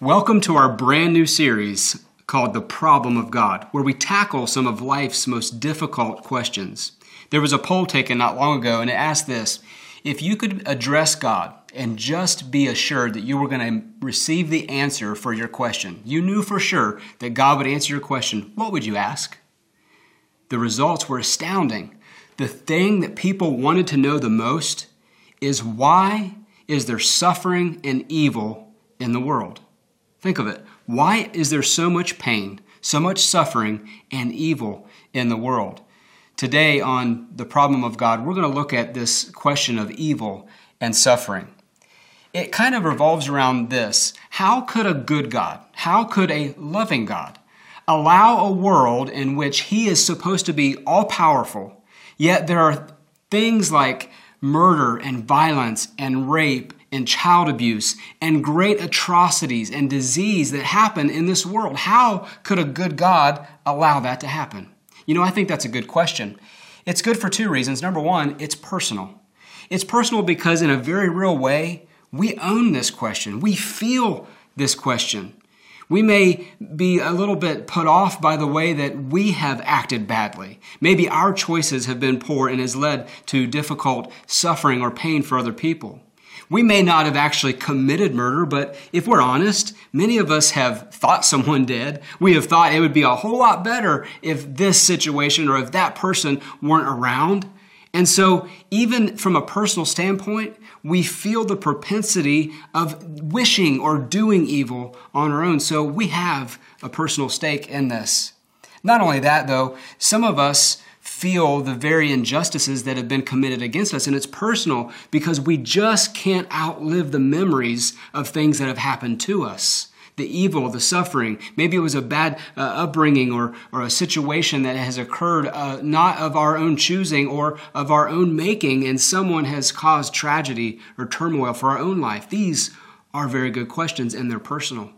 Welcome to our brand new series called The Problem of God, where we tackle some of life's most difficult questions. There was a poll taken not long ago, and it asked this If you could address God and just be assured that you were going to receive the answer for your question, you knew for sure that God would answer your question, what would you ask? The results were astounding. The thing that people wanted to know the most is why is there suffering and evil in the world? Think of it. Why is there so much pain, so much suffering, and evil in the world? Today, on the problem of God, we're going to look at this question of evil and suffering. It kind of revolves around this How could a good God, how could a loving God, allow a world in which He is supposed to be all powerful, yet there are things like murder and violence and rape and child abuse and great atrocities and disease that happen in this world. How could a good God allow that to happen? You know, I think that's a good question. It's good for two reasons. Number one, it's personal. It's personal because, in a very real way, we own this question. We feel this question. We may be a little bit put off by the way that we have acted badly. Maybe our choices have been poor and has led to difficult suffering or pain for other people. We may not have actually committed murder, but if we're honest, many of us have thought someone did. We have thought it would be a whole lot better if this situation or if that person weren't around. And so, even from a personal standpoint, we feel the propensity of wishing or doing evil on our own. So, we have a personal stake in this. Not only that, though, some of us feel the very injustices that have been committed against us. And it's personal because we just can't outlive the memories of things that have happened to us. The evil, the suffering. Maybe it was a bad uh, upbringing or, or a situation that has occurred uh, not of our own choosing or of our own making, and someone has caused tragedy or turmoil for our own life. These are very good questions, and they're personal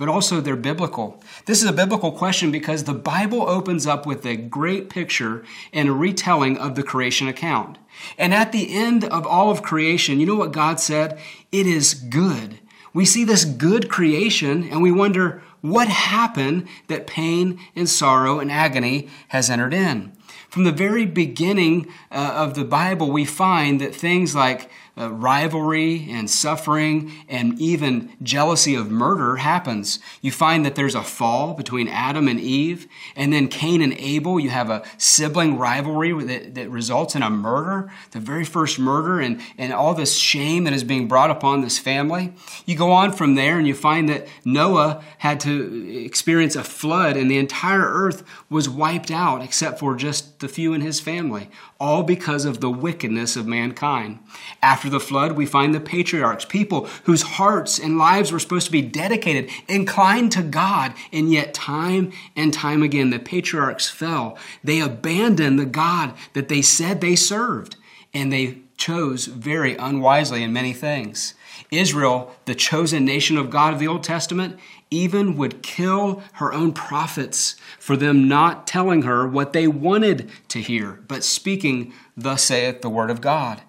but also they're biblical. This is a biblical question because the Bible opens up with a great picture and a retelling of the creation account. And at the end of all of creation, you know what God said? It is good. We see this good creation and we wonder what happened that pain and sorrow and agony has entered in. From the very beginning uh, of the Bible, we find that things like uh, rivalry and suffering and even jealousy of murder happens. You find that there's a fall between Adam and Eve, and then Cain and Abel. You have a sibling rivalry that, that results in a murder, the very first murder, and, and all this shame that is being brought upon this family. You go on from there and you find that Noah had to experience a flood, and the entire earth was wiped out except for just the few in his family, all because of the wickedness of mankind. After the flood, we find the patriarchs, people whose hearts and lives were supposed to be dedicated, inclined to God, and yet time and time again the patriarchs fell. They abandoned the God that they said they served, and they chose very unwisely in many things. Israel, the chosen nation of God of the Old Testament, even would kill her own prophets for them not telling her what they wanted to hear, but speaking, Thus saith the word of God.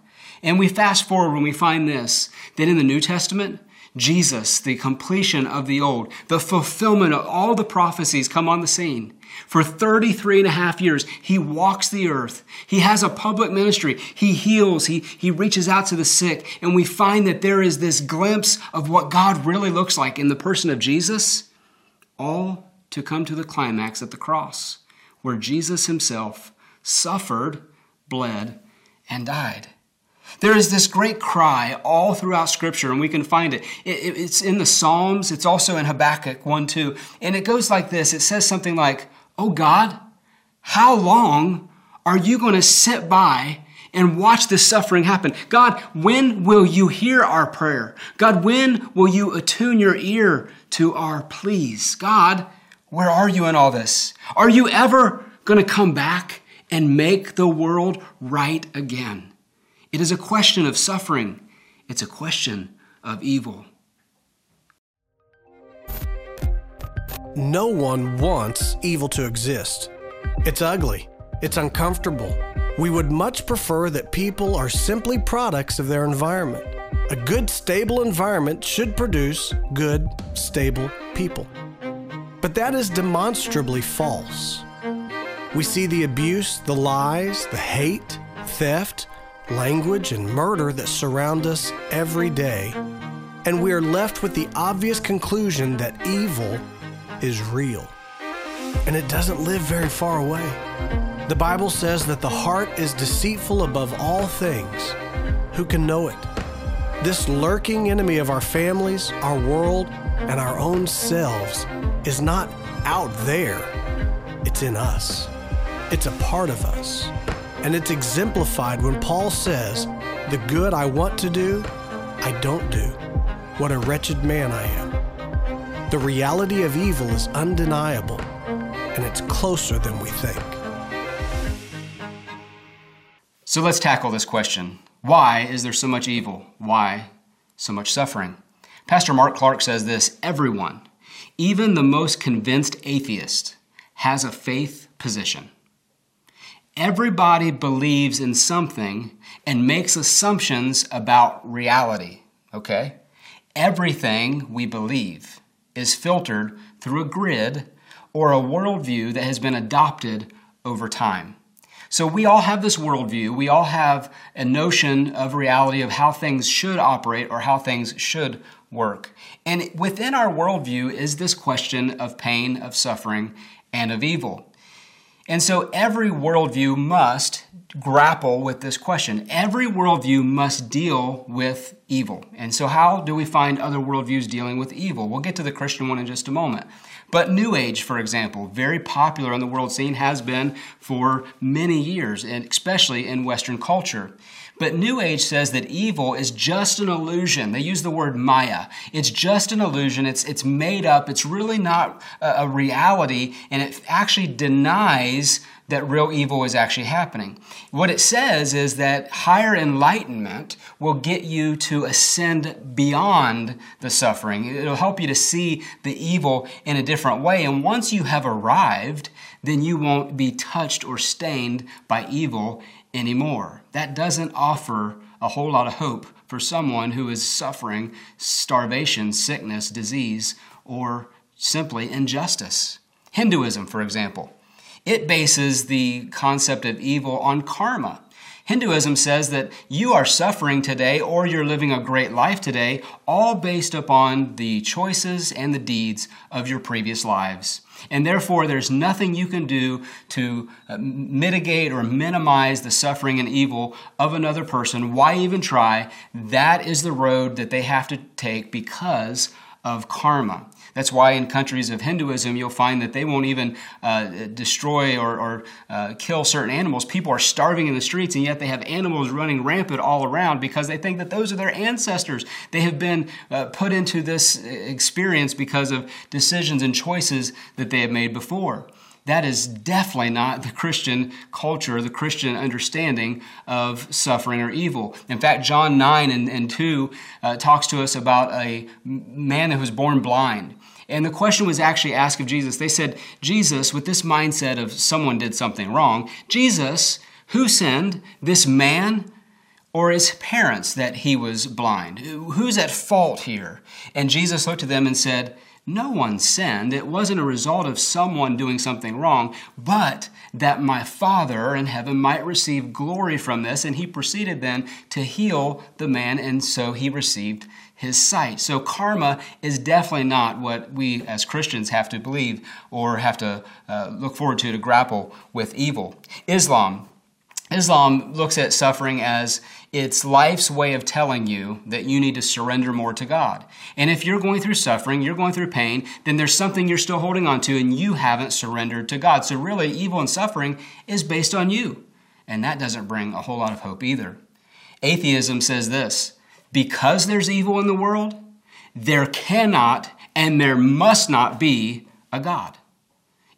And we fast forward when we find this that in the New Testament, Jesus, the completion of the old, the fulfillment of all the prophecies come on the scene. For 33 and a half years, he walks the earth. He has a public ministry. He heals. He, he reaches out to the sick. And we find that there is this glimpse of what God really looks like in the person of Jesus, all to come to the climax at the cross, where Jesus himself suffered, bled, and died. There is this great cry all throughout Scripture, and we can find it. it. It's in the Psalms, it's also in Habakkuk 1 2. And it goes like this it says something like, Oh God, how long are you going to sit by and watch this suffering happen? God, when will you hear our prayer? God, when will you attune your ear to our pleas? God, where are you in all this? Are you ever going to come back and make the world right again? It is a question of suffering, it's a question of evil. No one wants evil to exist. It's ugly, it's uncomfortable. We would much prefer that people are simply products of their environment. A good, stable environment should produce good stable people. But that is demonstrably false. We see the abuse, the lies, the hate, theft, language, and murder that surround us every day, and we are left with the obvious conclusion that evil is real. And it doesn't live very far away. The Bible says that the heart is deceitful above all things. Who can know it? This lurking enemy of our families, our world, and our own selves is not out there, it's in us. It's a part of us. And it's exemplified when Paul says, The good I want to do, I don't do. What a wretched man I am. The reality of evil is undeniable, and it's closer than we think. So let's tackle this question Why is there so much evil? Why so much suffering? Pastor Mark Clark says this everyone, even the most convinced atheist, has a faith position. Everybody believes in something and makes assumptions about reality, okay? Everything we believe is filtered through a grid or a worldview that has been adopted over time. So we all have this worldview. We all have a notion of reality of how things should operate or how things should work. And within our worldview is this question of pain, of suffering, and of evil. And so every worldview must grapple with this question. Every worldview must deal with evil. And so, how do we find other worldviews dealing with evil? We'll get to the Christian one in just a moment. But New Age, for example, very popular on the world scene, has been for many years, and especially in Western culture. But New Age says that evil is just an illusion. They use the word Maya. It's just an illusion. It's, it's made up. It's really not a, a reality, and it actually denies that real evil is actually happening. What it says is that higher enlightenment will get you to ascend beyond the suffering. It'll help you to see the evil in a different way. And once you have arrived, then you won't be touched or stained by evil anymore. That doesn't offer a whole lot of hope for someone who is suffering starvation, sickness, disease, or simply injustice. Hinduism, for example, it bases the concept of evil on karma. Hinduism says that you are suffering today or you're living a great life today, all based upon the choices and the deeds of your previous lives. And therefore, there's nothing you can do to uh, mitigate or minimize the suffering and evil of another person. Why even try? That is the road that they have to take because of karma. That's why in countries of Hinduism, you'll find that they won't even uh, destroy or, or uh, kill certain animals. People are starving in the streets, and yet they have animals running rampant all around because they think that those are their ancestors. They have been uh, put into this experience because of decisions and choices that they have made before. That is definitely not the Christian culture, the Christian understanding of suffering or evil. In fact, John 9 and, and 2 uh, talks to us about a man that was born blind. And the question was actually asked of Jesus. They said, Jesus, with this mindset of someone did something wrong, Jesus, who sinned, this man or his parents that he was blind? Who's at fault here? And Jesus looked at them and said, no one sinned. It wasn't a result of someone doing something wrong, but that my Father in heaven might receive glory from this. And he proceeded then to heal the man, and so he received his sight. So karma is definitely not what we as Christians have to believe or have to uh, look forward to to grapple with evil. Islam. Islam looks at suffering as it's life's way of telling you that you need to surrender more to God. And if you're going through suffering, you're going through pain, then there's something you're still holding on to and you haven't surrendered to God. So really, evil and suffering is based on you. And that doesn't bring a whole lot of hope either. Atheism says this because there's evil in the world, there cannot and there must not be a God.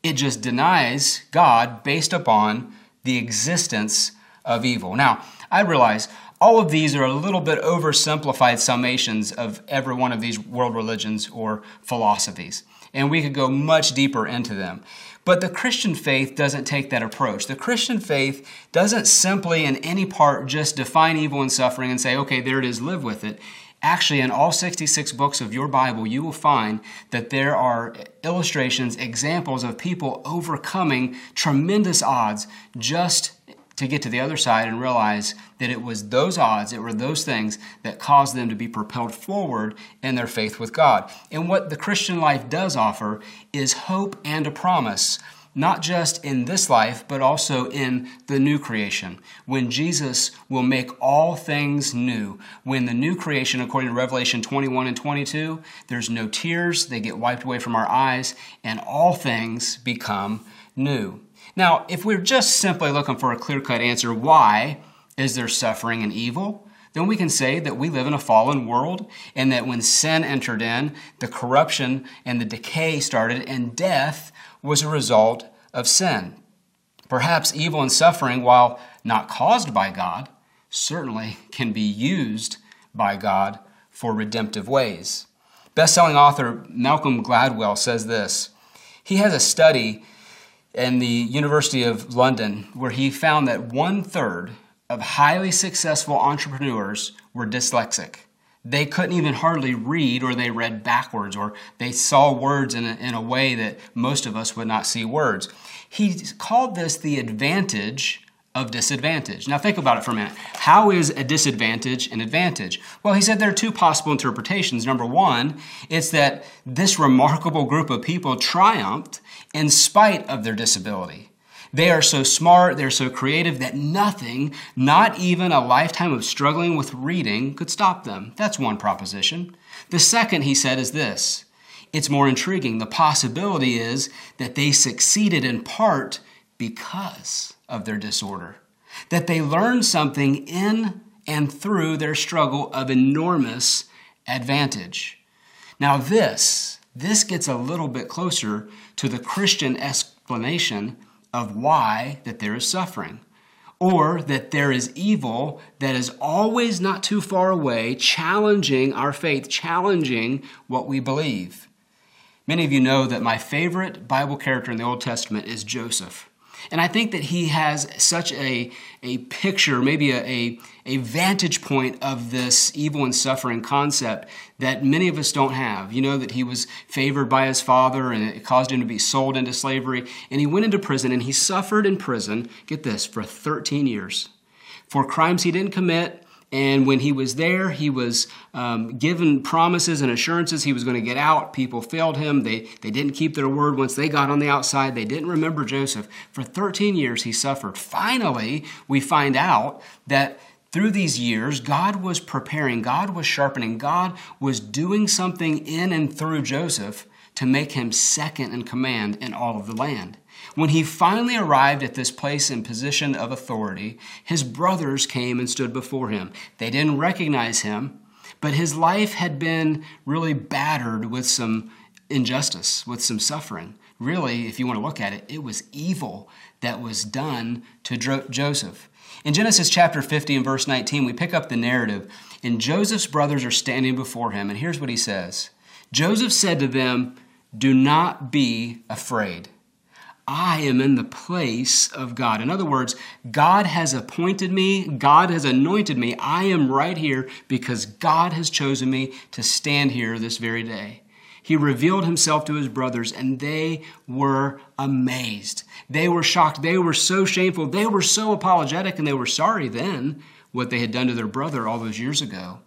It just denies God based upon the existence of evil. Now, I realize all of these are a little bit oversimplified summations of every one of these world religions or philosophies, and we could go much deeper into them. But the Christian faith doesn't take that approach. The Christian faith doesn't simply, in any part, just define evil and suffering and say, okay, there it is, live with it. Actually, in all 66 books of your Bible, you will find that there are illustrations, examples of people overcoming tremendous odds just to get to the other side and realize that it was those odds, it were those things that caused them to be propelled forward in their faith with God. And what the Christian life does offer is hope and a promise not just in this life, but also in the new creation, when Jesus will make all things new. When the new creation, according to Revelation 21 and 22, there's no tears, they get wiped away from our eyes, and all things become new. Now, if we're just simply looking for a clear cut answer, why is there suffering and evil? Then we can say that we live in a fallen world and that when sin entered in, the corruption and the decay started, and death was a result of sin. Perhaps evil and suffering, while not caused by God, certainly can be used by God for redemptive ways. Best-selling author Malcolm Gladwell says this. He has a study in the University of London where he found that one third of highly successful entrepreneurs were dyslexic they couldn't even hardly read or they read backwards or they saw words in a, in a way that most of us would not see words. He called this the advantage of disadvantage. Now, think about it for a minute. How is a disadvantage an advantage? Well, he said there are two possible interpretations. Number one, it's that this remarkable group of people triumphed in spite of their disability. They are so smart, they're so creative that nothing, not even a lifetime of struggling with reading, could stop them. That's one proposition. The second, he said, is this it's more intriguing. The possibility is that they succeeded in part because of their disorder, that they learned something in and through their struggle of enormous advantage. Now, this, this gets a little bit closer to the Christian explanation of why that there is suffering or that there is evil that is always not too far away, challenging our faith, challenging what we believe. Many of you know that my favorite Bible character in the Old Testament is Joseph. And I think that he has such a, a picture, maybe a, a, a, vantage point of this evil and suffering concept that many of us don't have. You know, that he was favored by his father and it caused him to be sold into slavery. And he went into prison and he suffered in prison, get this, for 13 years for crimes he didn't commit and when he was there, he was um, given promises and assurances he was going to get out. People failed him. They, they didn't keep their word. Once they got on the outside, they didn't remember Joseph. For 13 years, he suffered. Finally, we find out that through these years, God was preparing, God was sharpening, God was doing something in and through Joseph to make him second in command in all of the land. When he finally arrived at this place and position of authority, his brothers came and stood before him. They didn't recognize him, but his life had been really battered with some injustice, with some suffering. Really, if you want to look at it, it was evil that was done to Joseph. In Genesis chapter 50 and verse 19, we pick up the narrative, and Joseph's brothers are standing before him, and here's what he says Joseph said to them, Do not be afraid. I am in the place of God. In other words, God has appointed me, God has anointed me. I am right here because God has chosen me to stand here this very day. He revealed himself to his brothers, and they were amazed. They were shocked. They were so shameful. They were so apologetic, and they were sorry then what they had done to their brother all those years ago.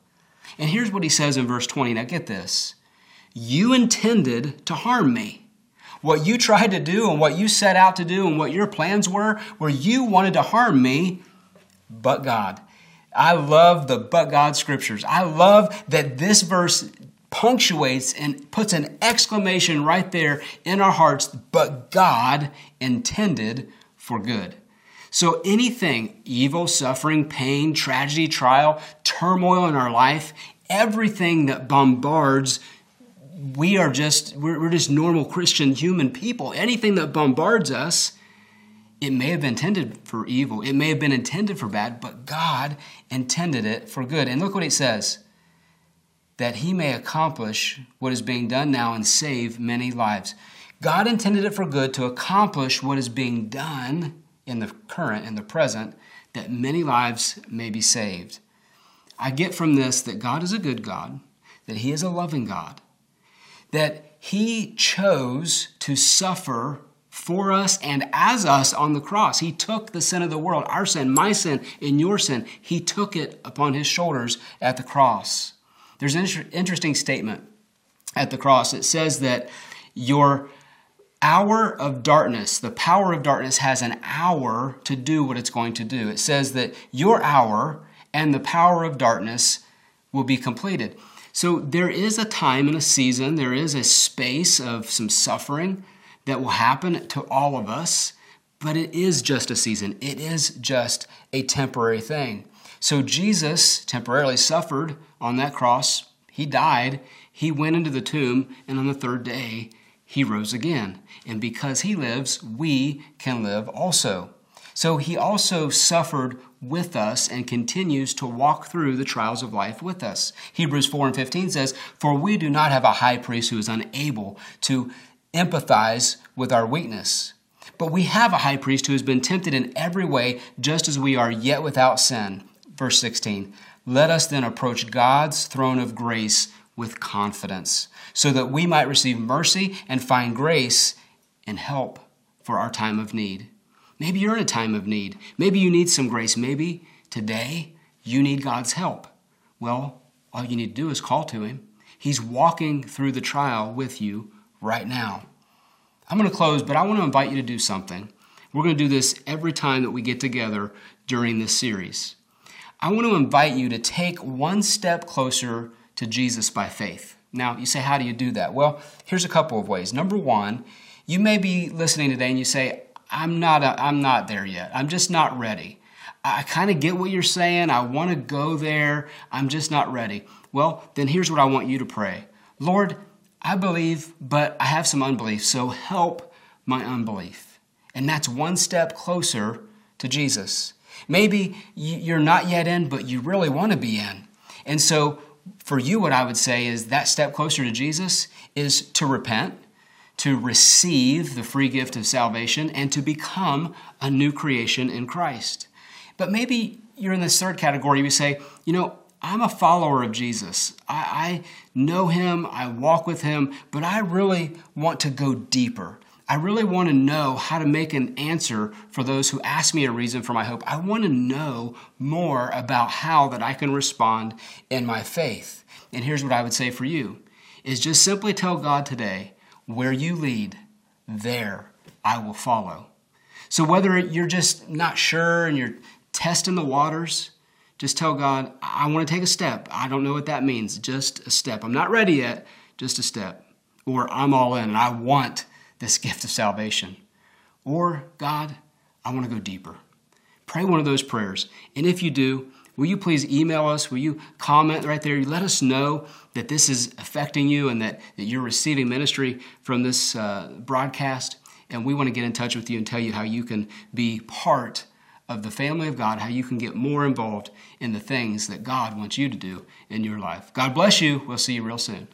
And here's what he says in verse 20. Now get this You intended to harm me what you tried to do and what you set out to do and what your plans were, where you wanted to harm me, but God. I love the but God scriptures. I love that this verse punctuates and puts an exclamation right there in our hearts, but God intended for good. So anything, evil, suffering, pain, tragedy, trial, turmoil in our life, everything that bombards we are just we're, we're just normal christian human people. Anything that bombards us it may have been intended for evil. It may have been intended for bad but god intended it for good. And look what it says that he may accomplish what is being done now and save many lives. God intended it for good to accomplish what is being done in the current in the present that many lives may be saved. I get from this that God is a good God, that He is a loving God, that He chose to suffer for us and as us on the cross. He took the sin of the world, our sin, my sin, and your sin. He took it upon His shoulders at the cross. There's an interesting statement at the cross. It says that your hour of darkness, the power of darkness has an hour to do what it's going to do. It says that your hour and the power of darkness will be completed. So there is a time and a season, there is a space of some suffering that will happen to all of us, but it is just a season. It is just a temporary thing. So Jesus temporarily suffered on that cross. He died. He went into the tomb, and on the third day, he rose again. And because he lives, we can live also. So he also suffered with us and continues to walk through the trials of life with us. Hebrews 4 and 15 says, For we do not have a high priest who is unable to empathize with our weakness. But we have a high priest who has been tempted in every way, just as we are, yet without sin. Verse 16 Let us then approach God's throne of grace with confidence, so that we might receive mercy and find grace and help for our time of need. Maybe you're in a time of need. Maybe you need some grace. Maybe today you need God's help. Well, all you need to do is call to Him. He's walking through the trial with you right now. I'm going to close, but I want to invite you to do something. We're going to do this every time that we get together during this series. I want to invite you to take one step closer to Jesus by faith. Now, you say, how do you do that? Well, here's a couple of ways. Number one, you may be listening today and you say, I'm not, a, I'm not there yet. I'm just not ready. I kind of get what you're saying. I want to go there. I'm just not ready. Well, then here's what I want you to pray Lord, I believe, but I have some unbelief, so help my unbelief. And that's one step closer to Jesus. Maybe you're not yet in, but you really want to be in. And so, for you, what I would say is that step closer to Jesus is to repent to receive the free gift of salvation and to become a new creation in Christ. But maybe you're in this third category. You say, you know, I'm a follower of Jesus. I, I, know him, I walk with him, but I really want to go deeper. I really want to know how to make an answer for those who ask me a reason for my hope. I want to know more about how that I can respond in my faith. And here's what I would say for you is just simply tell God today, where you lead, there I will follow. So whether you're just not sure and you're testing the waters, just tell God, I want to take a step. I don't know what that means. Just a step. I'm not ready yet, just a step. Or I'm all in and I want this gift of salvation. Or, God, I want to go deeper. Pray one of those prayers. And if you do, will you please email us? Will you comment right there? Let us know that this is affecting you and that, that you're receiving ministry from this uh, broadcast. And we want to get in touch with you and tell you how you can be part of the family of God, how you can get more involved in the things that God wants you to do in your life. God bless you. We'll see you real soon.